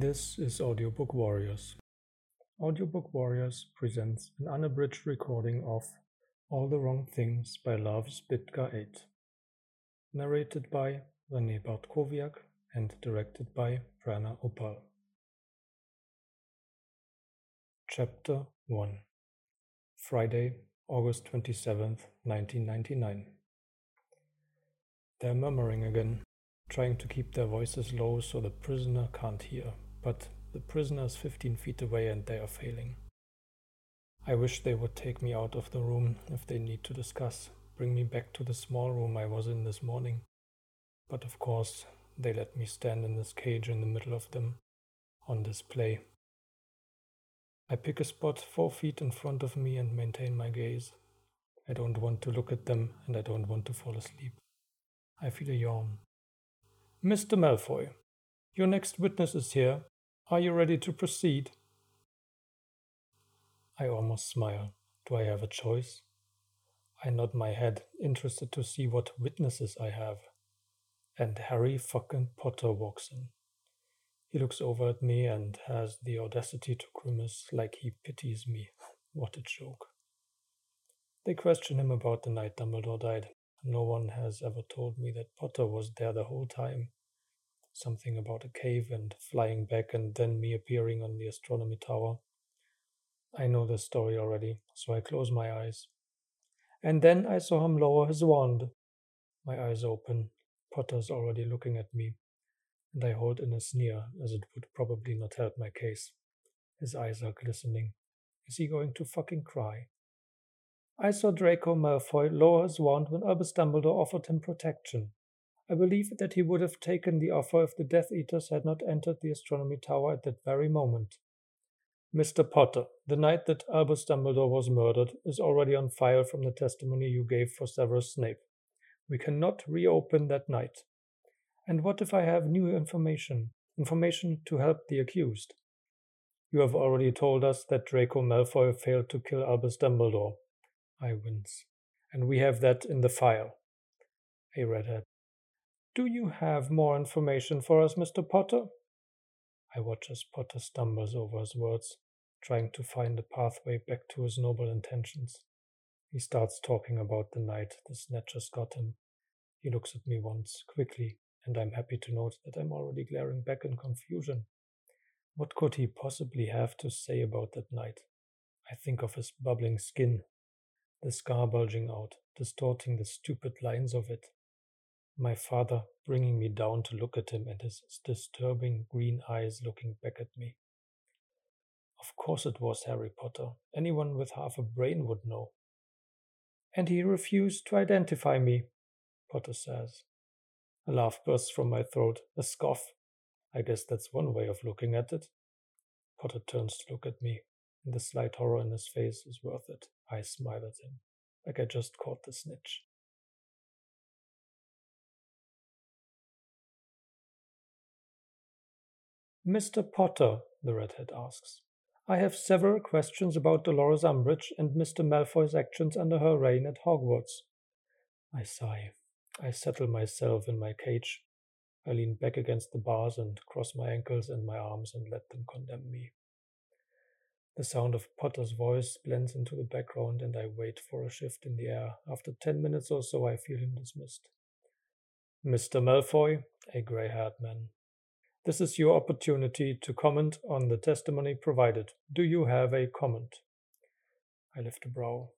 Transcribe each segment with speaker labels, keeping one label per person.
Speaker 1: This is Audiobook Warriors. Audiobook Warriors presents an unabridged recording of All the Wrong Things by Loves Bitca 8. Narrated by Rene Bartkowiak and directed by Prana Opal. Chapter 1 Friday, August 27th, 1999. They're murmuring again, trying to keep their voices low so the prisoner can't hear, but the prisoner is 15 feet away and they are failing. I wish they would take me out of the room if they need to discuss, bring me back to the small room I was in this morning. But of course, they let me stand in this cage in the middle of them, on display. I pick a spot four feet in front of me and maintain my gaze. I don't want to look at them and I don't want to fall asleep. I feel a yawn. Mr. Malfoy, your next witness is here. Are you ready to proceed? I almost smile. Do I have a choice? I nod my head, interested to see what witnesses I have. And Harry fucking Potter walks in. He looks over at me and has the audacity to grimace like he pities me. what a joke. They question him about the night Dumbledore died. No one has ever told me that Potter was there the whole time something about a cave and flying back and then me appearing on the astronomy tower. I know the story already, so I close my eyes. And then I saw him lower his wand. My eyes open. Potter's already looking at me, and I hold in a sneer, as it would probably not help my case. His eyes are glistening. Is he going to fucking cry? I saw Draco Malfoy lower his wand when Albus Dumbledore offered him protection. I believe that he would have taken the offer if the Death Eaters had not entered the astronomy tower at that very moment. Mr. Potter, the night that Albus Dumbledore was murdered is already on file from the testimony you gave for Severus Snape. We cannot reopen that night. And what if I have new information? Information to help the accused? You have already told us that Draco Malfoy failed to kill Albus Dumbledore. I wince. And we have that in the file. A redhead. Do you have more information for us, Mr. Potter? I watch as Potter stumbles over his words, trying to find a pathway back to his noble intentions. He starts talking about the night the snatchers got him. He looks at me once, quickly, and I'm happy to note that I'm already glaring back in confusion. What could he possibly have to say about that night? I think of his bubbling skin, the scar bulging out, distorting the stupid lines of it, my father bringing me down to look at him and his disturbing green eyes looking back at me. Of course it was Harry Potter. Anyone with half a brain would know. And he refused to identify me, Potter says. A laugh bursts from my throat, a scoff. I guess that's one way of looking at it. Potter turns to look at me, and the slight horror in his face is worth it. I smile at him, like I just caught the snitch. Mr. Potter, the redhead asks, I have several questions about Dolores Umbridge and Mr. Malfoy's actions under her reign at Hogwarts. I sigh. I settle myself in my cage. I lean back against the bars and cross my ankles and my arms and let them condemn me. The sound of Potter's voice blends into the background, and I wait for a shift in the air. After ten minutes or so, I feel him dismissed. Mr. Malfoy, a grey haired man, this is your opportunity to comment on the testimony provided. Do you have a comment? I lift a brow.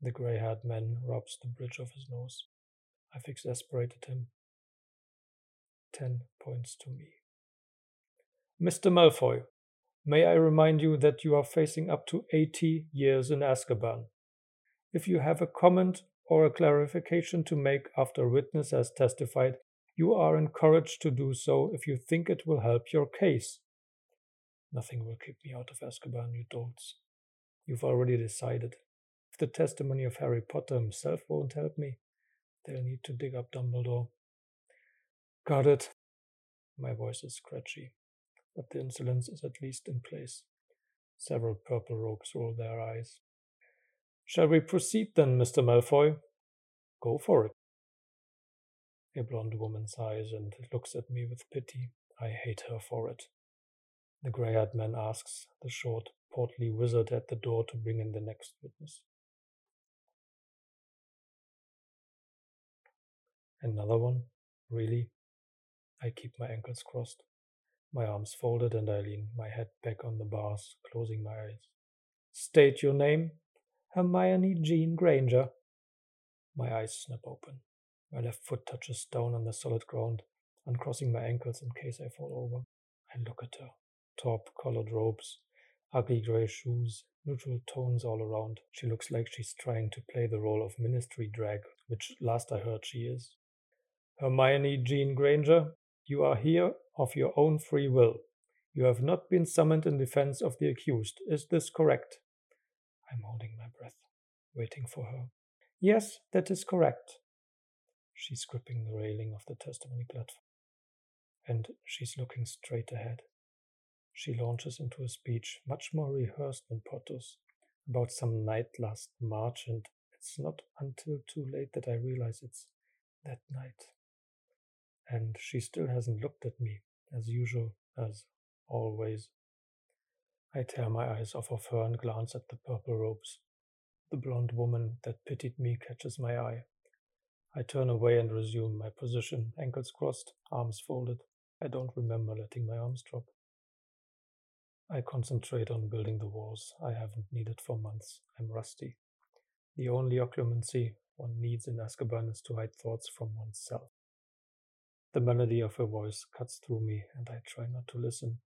Speaker 1: The grey haired man rubs the bridge of his nose. I've exasperated him. Ten points to me. Mr. Malfoy, may I remind you that you are facing up to 80 years in Azkaban. If you have a comment or a clarification to make after a witness has testified, you are encouraged to do so if you think it will help your case. Nothing will keep me out of Azkaban, you dolts. You've already decided. If the testimony of Harry Potter himself won't help me, they'll need to dig up Dumbledore. Got it. My voice is scratchy, but the insolence is at least in place. Several purple rogues roll their eyes. Shall we proceed then, Mr. Malfoy? Go for it. A blonde woman sighs and looks at me with pity. I hate her for it. The grey eyed man asks the short, portly wizard at the door to bring in the next witness. Another one? Really? I keep my ankles crossed, my arms folded, and I lean my head back on the bars, closing my eyes. State your name. Hermione Jean Granger. My eyes snap open. My left foot touches down on the solid ground, uncrossing my ankles in case I fall over. I look at her. Top colored robes, ugly grey shoes, neutral tones all around. She looks like she's trying to play the role of ministry drag, which last I heard she is. Hermione Jean Granger, you are here of your own free will. You have not been summoned in defense of the accused. Is this correct? I'm holding my breath, waiting for her. Yes, that is correct. She's gripping the railing of the testimony platform, and she's looking straight ahead. She launches into a speech much more rehearsed than Potter's about some night last March, and it's not until too late that I realize it's that night. And she still hasn't looked at me, as usual, as always. I tear my eyes off of her and glance at the purple robes. The blonde woman that pitied me catches my eye. I turn away and resume my position, ankles crossed, arms folded. I don't remember letting my arms drop. I concentrate on building the walls I haven't needed for months. I'm rusty. The only occlumency one needs in Azkaban is to hide thoughts from oneself. The melody of her voice cuts through me, and I try not to listen,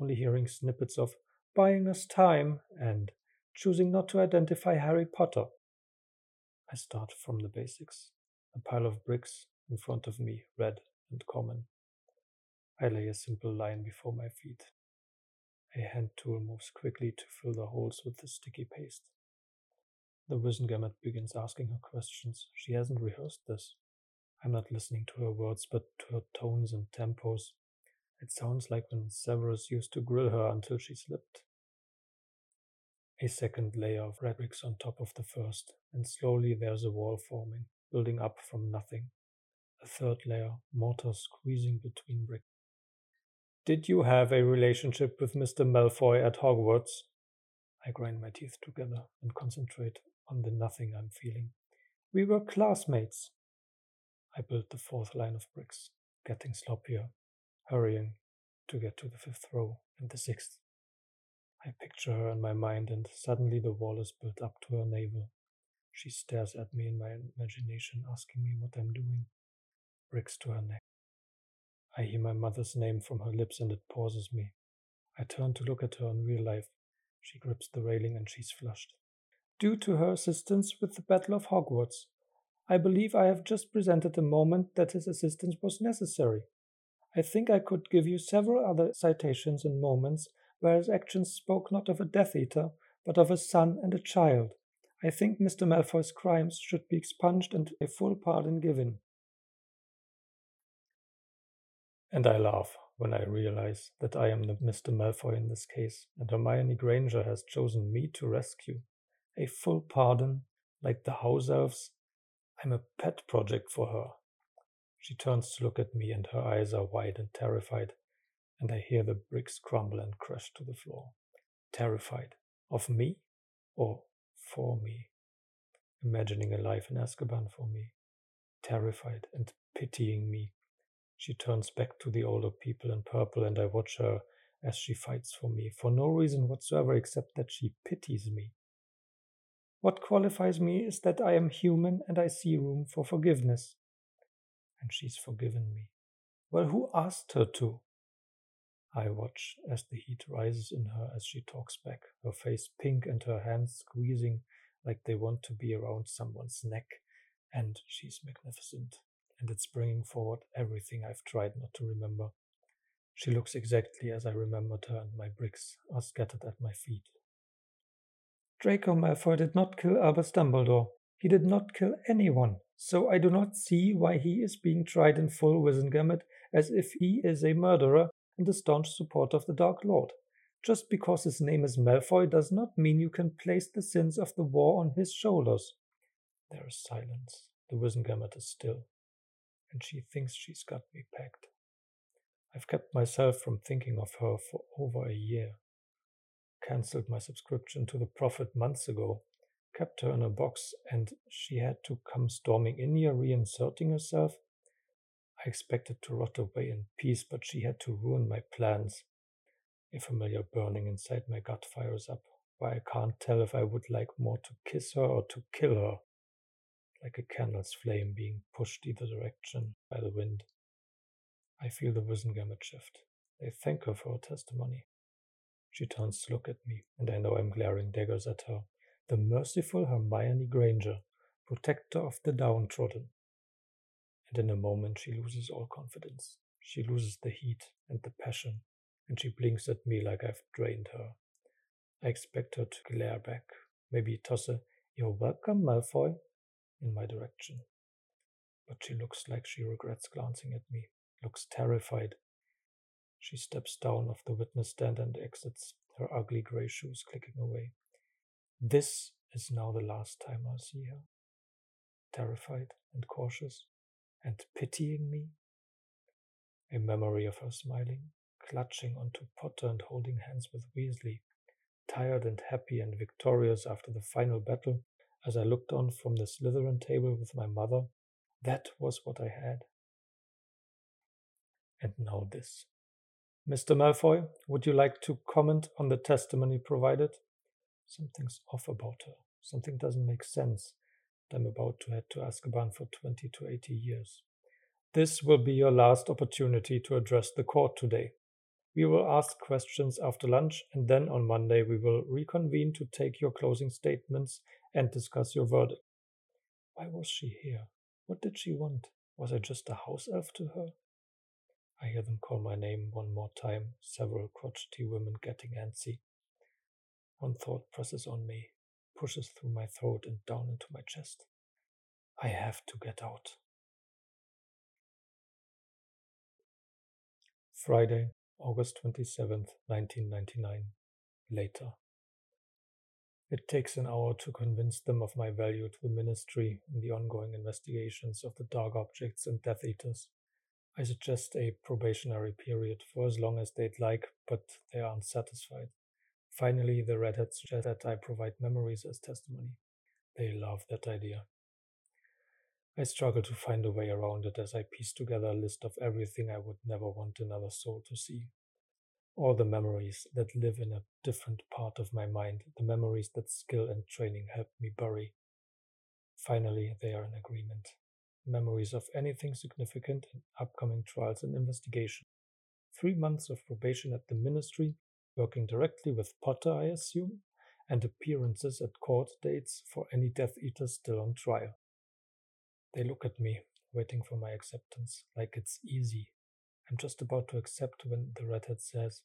Speaker 1: only hearing snippets of buying us time and choosing not to identify Harry Potter. I start from the basics. A pile of bricks in front of me, red and common. I lay a simple line before my feet, a hand tool moves quickly to fill the holes with the sticky paste. The Wizengamot begins asking her questions. She hasn't rehearsed this. I'm not listening to her words, but to her tones and tempos. It sounds like when Severus used to grill her until she slipped. A second layer of red bricks on top of the first, and slowly there's a wall forming, building up from nothing. A third layer, mortar squeezing between bricks. Did you have a relationship with Mr. Malfoy at Hogwarts? I grind my teeth together and concentrate on the nothing I'm feeling. We were classmates. I build the fourth line of bricks, getting sloppier, hurrying to get to the fifth row and the sixth. I picture her in my mind, and suddenly the wall is built up to her navel. She stares at me in my imagination, asking me what I'm doing. Bricks to her neck. I hear my mother's name from her lips and it pauses me. I turn to look at her in real life. She grips the railing and she's flushed. Due to her assistance with the Battle of Hogwarts, I believe I have just presented a moment that his assistance was necessary. I think I could give you several other citations and moments where his actions spoke not of a Death Eater, but of a son and a child. I think Mr. Malfoy's crimes should be expunged and a full pardon given. And I laugh when I realize that I am the Mr. Malfoy in this case, and Hermione Granger has chosen me to rescue. A full pardon, like the house elves. I'm a pet project for her. She turns to look at me, and her eyes are wide and terrified, and I hear the bricks crumble and crash to the floor. Terrified. Of me? Or for me? Imagining a life in Azkaban for me. Terrified and pitying me she turns back to the older people in purple, and I watch her as she fights for me, for no reason whatsoever except that she pities me. What qualifies me is that I am human and I see room for forgiveness. And she's forgiven me. Well, who asked her to? I watch as the heat rises in her as she talks back, her face pink and her hands squeezing like they want to be around someone's neck, and she's magnificent and it's bringing forward everything I've tried not to remember. She looks exactly as I remembered her, and my bricks are scattered at my feet. Draco Malfoy did not kill Albus Dumbledore. He did not kill anyone, so I do not see why he is being tried in full Wizengamot as if he is a murderer and a staunch supporter of the Dark Lord. Just because his name is Malfoy does not mean you can place the sins of the war on his shoulders. There is silence. The Wizengamot is still and she thinks she's got me pegged. I've kept myself from thinking of her for over a year. Cancelled my subscription to the Prophet months ago, kept her in a box, and she had to come storming in here, reinserting herself. I expected to rot away in peace, but she had to ruin my plans. A familiar burning inside my gut fires up, why I can't tell if I would like more to kiss her or to kill her, like a candle's flame being pushed either direction by the wind. I feel the Wizengamot shift. They thank her for her testimony. She turns to look at me, and I know I'm glaring daggers at her. The merciful Hermione Granger, protector of the downtrodden. And in a moment she loses all confidence. She loses the heat and the passion, and she blinks at me like I've drained her. I expect her to glare back, maybe toss a You're welcome, Malfoy, in my direction. But she looks like she regrets glancing at me, looks terrified. She steps down off the witness stand and exits, her ugly grey shoes clicking away. This is now the last time I'll see her. Terrified and cautious, and pitying me. A memory of her smiling, clutching onto Potter and holding hands with Weasley, tired and happy and victorious after the final battle, as I looked on from the Slytherin table with my mother, that was what I had. And now this. Mr. Malfoy, would you like to comment on the testimony provided? Something's off about her. Something doesn't make sense. I'm about to head to Azkaban for 20 to 80 years. This will be your last opportunity to address the court today. We will ask questions after lunch, and then on Monday we will reconvene to take your closing statements and discuss your verdict. Why was she here? What did she want? Was I just a house elf to her? I hear them call my name one more time, several crotchety women getting antsy. One thought presses on me, pushes through my throat and down into my chest. I have to get out. Friday, August 27th, 1999. Later. It takes an hour to convince them of my value to the Ministry in the ongoing investigations of the Dark Objects and Death Eaters. I suggest a probationary period for as long as they'd like, but they are unsatisfied. Finally, the redheads suggest that I provide memories as testimony. They love that idea. I struggle to find a way around it as I piece together a list of everything I would never want another soul to see. All the memories that live in a different part of my mind, the memories that skill and training helped me bury. Finally, they are in agreement. Memories of anything significant in upcoming trials and investigation. Three months of probation at the ministry working directly with Potter, I assume, and appearances at court dates for any Death Eaters still on trial. They look at me, waiting for my acceptance, like it's easy. I'm just about to accept when the redhead says,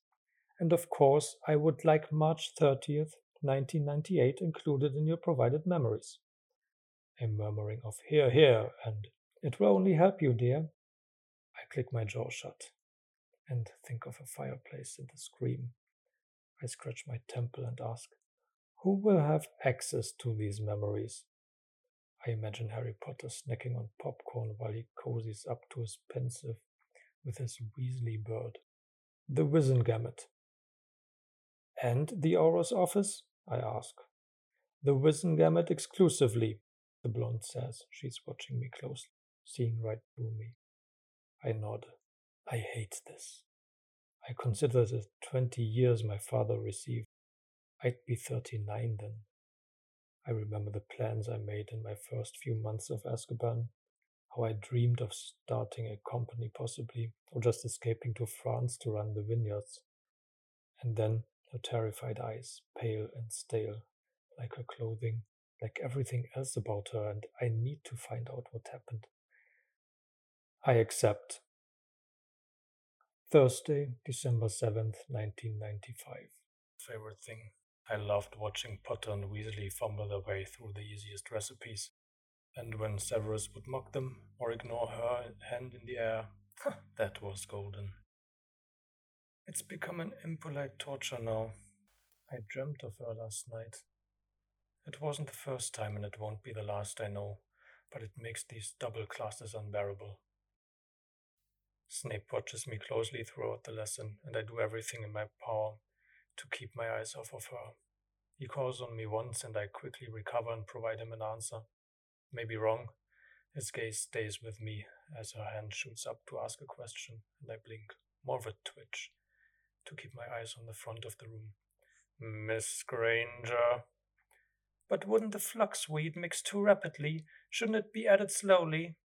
Speaker 1: And of course, I would like March 30th, 1998 included in your provided memories. A murmuring of hear, hear, and it will only help you, dear. I click my jaw shut and think of a fireplace and a scream. I scratch my temple and ask, Who will have access to these memories? I imagine Harry Potter snacking on popcorn while he cozies up to his Pensieve with his Weasley bird. The Wizengamot. And the Auror's office? I ask. The Wizengamot exclusively, the blonde says. She's watching me closely, seeing right through me. I nod. I hate this. I consider the 20 years my father received. I'd be 39 then. I remember the plans I made in my first few months of Azkaban, how I dreamed of starting a company possibly, or just escaping to France to run the vineyards. And then her terrified eyes, pale and stale, like her clothing, like everything else about her, and I need to find out what happened. I accept, Thursday, December 7th, 1995. Favorite thing. I loved watching Potter and Weasley fumble their way through the easiest recipes. And when Severus would mock them or ignore her hand in the air, that was golden. It's become an impolite torture now. I dreamt of her last night. It wasn't the first time and it won't be the last, I know, but it makes these double classes unbearable. Snape watches me closely throughout the lesson, and I do everything in my power to keep my eyes off of her. He calls on me once, and I quickly recover and provide him an answer. Maybe wrong. His gaze stays with me as her hand shoots up to ask a question, and I blink, more of a twitch, to keep my eyes on the front of the room. Miss Granger. But wouldn't the fluxweed mix too rapidly? Shouldn't it be added slowly?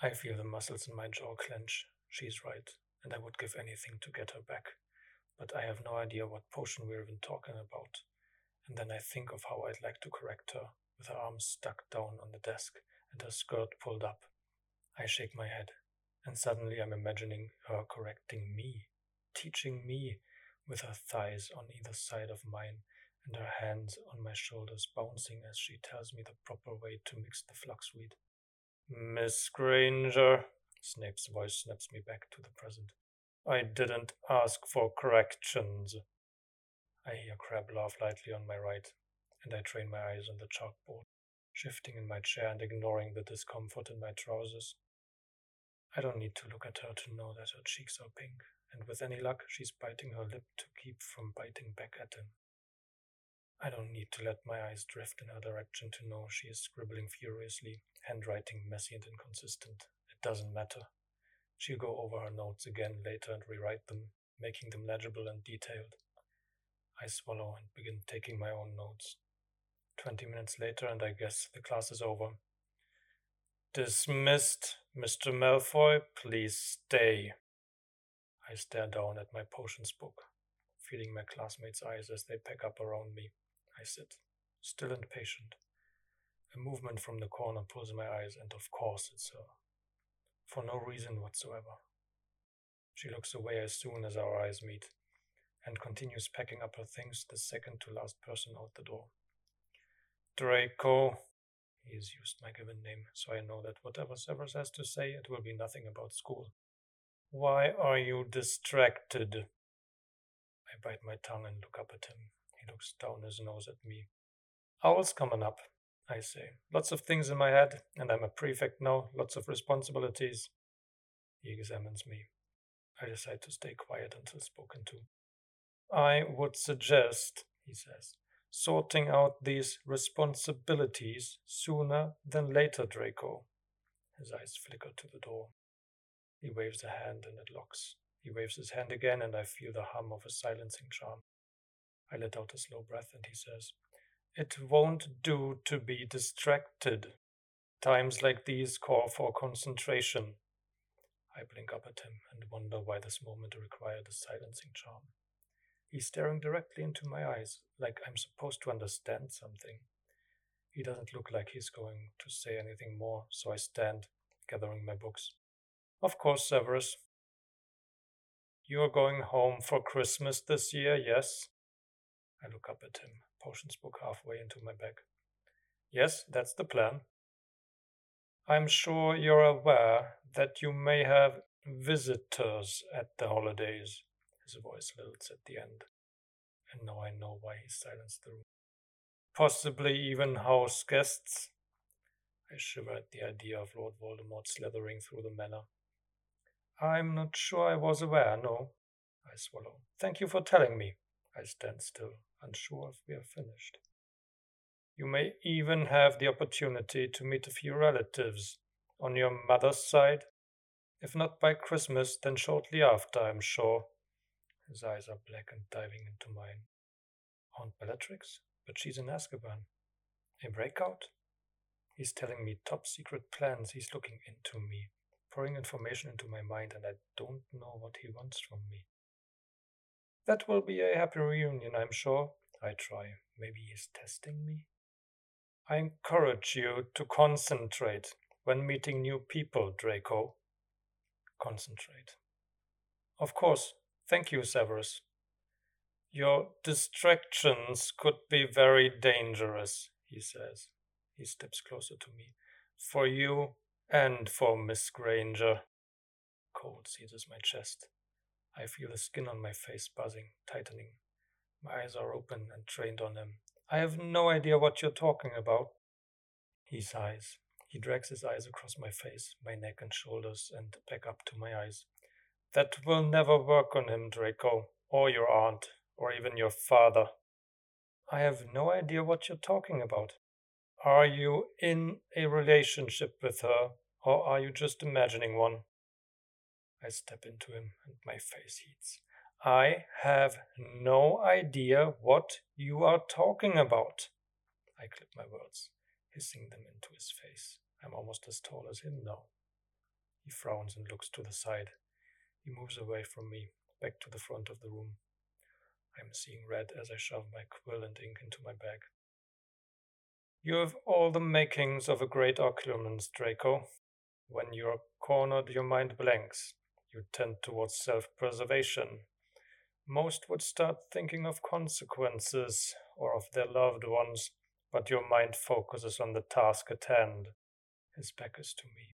Speaker 1: I feel the muscles in my jaw clench. She's right, and I would give anything to get her back. But I have no idea what potion we're even talking about. And then I think of how I'd like to correct her, with her arms stuck down on the desk and her skirt pulled up. I shake my head, and suddenly I'm imagining her correcting me, teaching me, with her thighs on either side of mine and her hands on my shoulders bouncing as she tells me the proper way to mix the fluxweed. Miss Granger, Snape's voice snaps me back to the present. I didn't ask for corrections. I hear Crabbe laugh lightly on my right, and I train my eyes on the chalkboard, shifting in my chair and ignoring the discomfort in my trousers. I don't need to look at her to know that her cheeks are pink, and with any luck, she's biting her lip to keep from biting back at him. I don't need to let my eyes drift in her direction to know she is scribbling furiously, handwriting messy and inconsistent. Doesn't matter. She'll go over her notes again later and rewrite them, making them legible and detailed. I swallow and begin taking my own notes. Twenty minutes later, and I guess the class is over. Dismissed, Mr. Malfoy, please stay. I stare down at my potions book, feeling my classmates' eyes as they pack up around me. I sit, still and patient. A movement from the corner pulls my eyes, and of course it's her. For no reason whatsoever. She looks away as soon as our eyes meet, and continues packing up her things the second to last person out the door. Draco, he has used my given name, so I know that whatever Severus has to say, it will be nothing about school. Why are you distracted? I bite my tongue and look up at him. He looks down his nose at me. OWLs coming up, I say. Lots of things in my head, and I'm a prefect now, lots of responsibilities. He examines me. I decide to stay quiet until spoken to. I would suggest, he says, sorting out these responsibilities sooner than later, Draco. His eyes flicker to the door. He waves a hand and it locks. He waves his hand again, and I feel the hum of a silencing charm. I let out a slow breath, and he says, It won't do to be distracted. Times like these call for concentration. I blink up at him and wonder why this moment required a silencing charm. He's staring directly into my eyes, like I'm supposed to understand something. He doesn't look like he's going to say anything more, so I stand, gathering my books. Of course, Severus. You're going home for Christmas this year, yes? I look up at him, potions book halfway into my bag. Yes, that's the plan. I'm sure you're aware that you may have visitors at the holidays. His voice lilts at the end, and now I know why he silenced the room. Possibly even house guests. I shiver at the idea of Lord Voldemort slithering through the manor. I'm not sure I was aware, no. I swallow. Thank you for telling me. I stand still, unsure if we are finished. You may even have the opportunity to meet a few relatives on your mother's side. If not by Christmas, then shortly after, I'm sure. His eyes are black and diving into mine. Aunt Bellatrix? But she's in Azkaban. A breakout? He's telling me top secret plans. He's looking into me, pouring information into my mind, and I don't know what he wants from me. That will be a happy reunion, I'm sure. I try. Maybe he's testing me? I encourage you to concentrate when meeting new people, Draco. Concentrate. Of course, Thank you, Severus. Your distractions could be very dangerous, he says. He steps closer to me. For you and for Miss Granger. Cold seizes my chest. I feel the skin on my face buzzing, tightening. My eyes are open and trained on him. I have no idea what you're talking about. He sighs. He drags his eyes across my face, my neck and shoulders, and back up to my eyes. That will never work on him, Draco, or your aunt, or even your father. I have no idea what you're talking about. Are you in a relationship with her, or are you just imagining one? I step into him and my face heats. I have no idea what you are talking about. I clip my words, hissing them into his face. I'm almost as tall as him now. He frowns and looks to the side. He moves away from me, back to the front of the room. I'm seeing red as I shove my quill and ink into my bag. You have all the makings of a great occlumens, Draco. When you're cornered, your mind blanks. You tend towards self preservation. Most would start thinking of consequences or of their loved ones, but your mind focuses on the task at hand. His back is to me.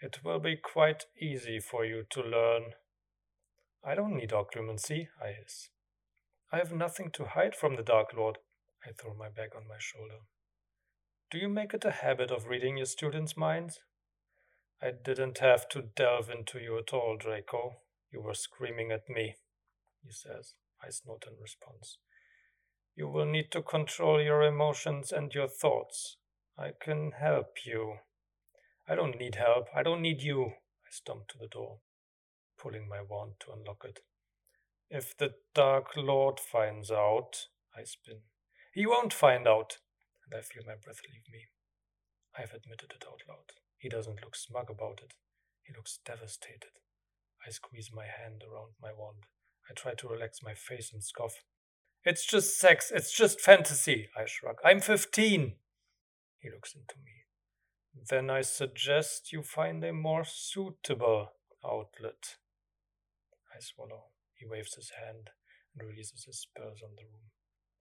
Speaker 1: It will be quite easy for you to learn. I don't need occlumency, I hiss. I have nothing to hide from the Dark Lord. I throw my bag on my shoulder. Do you make it a habit of reading your students' minds? I didn't have to delve into you at all, Draco. You were screaming at me, he says. I snort in response. You will need to control your emotions and your thoughts. I can help you. I don't need help. I don't need you. I stomp to the door, pulling my wand to unlock it. If the Dark Lord finds out, I spin. He won't find out. And I feel my breath leave me. I've admitted it out loud. He doesn't look smug about it. He looks devastated. I squeeze my hand around my wand. I try to relax my face and scoff. It's just sex. It's just fantasy. I shrug. I'm 15. He looks into me. Then I suggest you find a more suitable outlet. I swallow. He waves his hand and releases his spells on the room.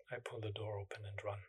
Speaker 1: I pull the door open and run.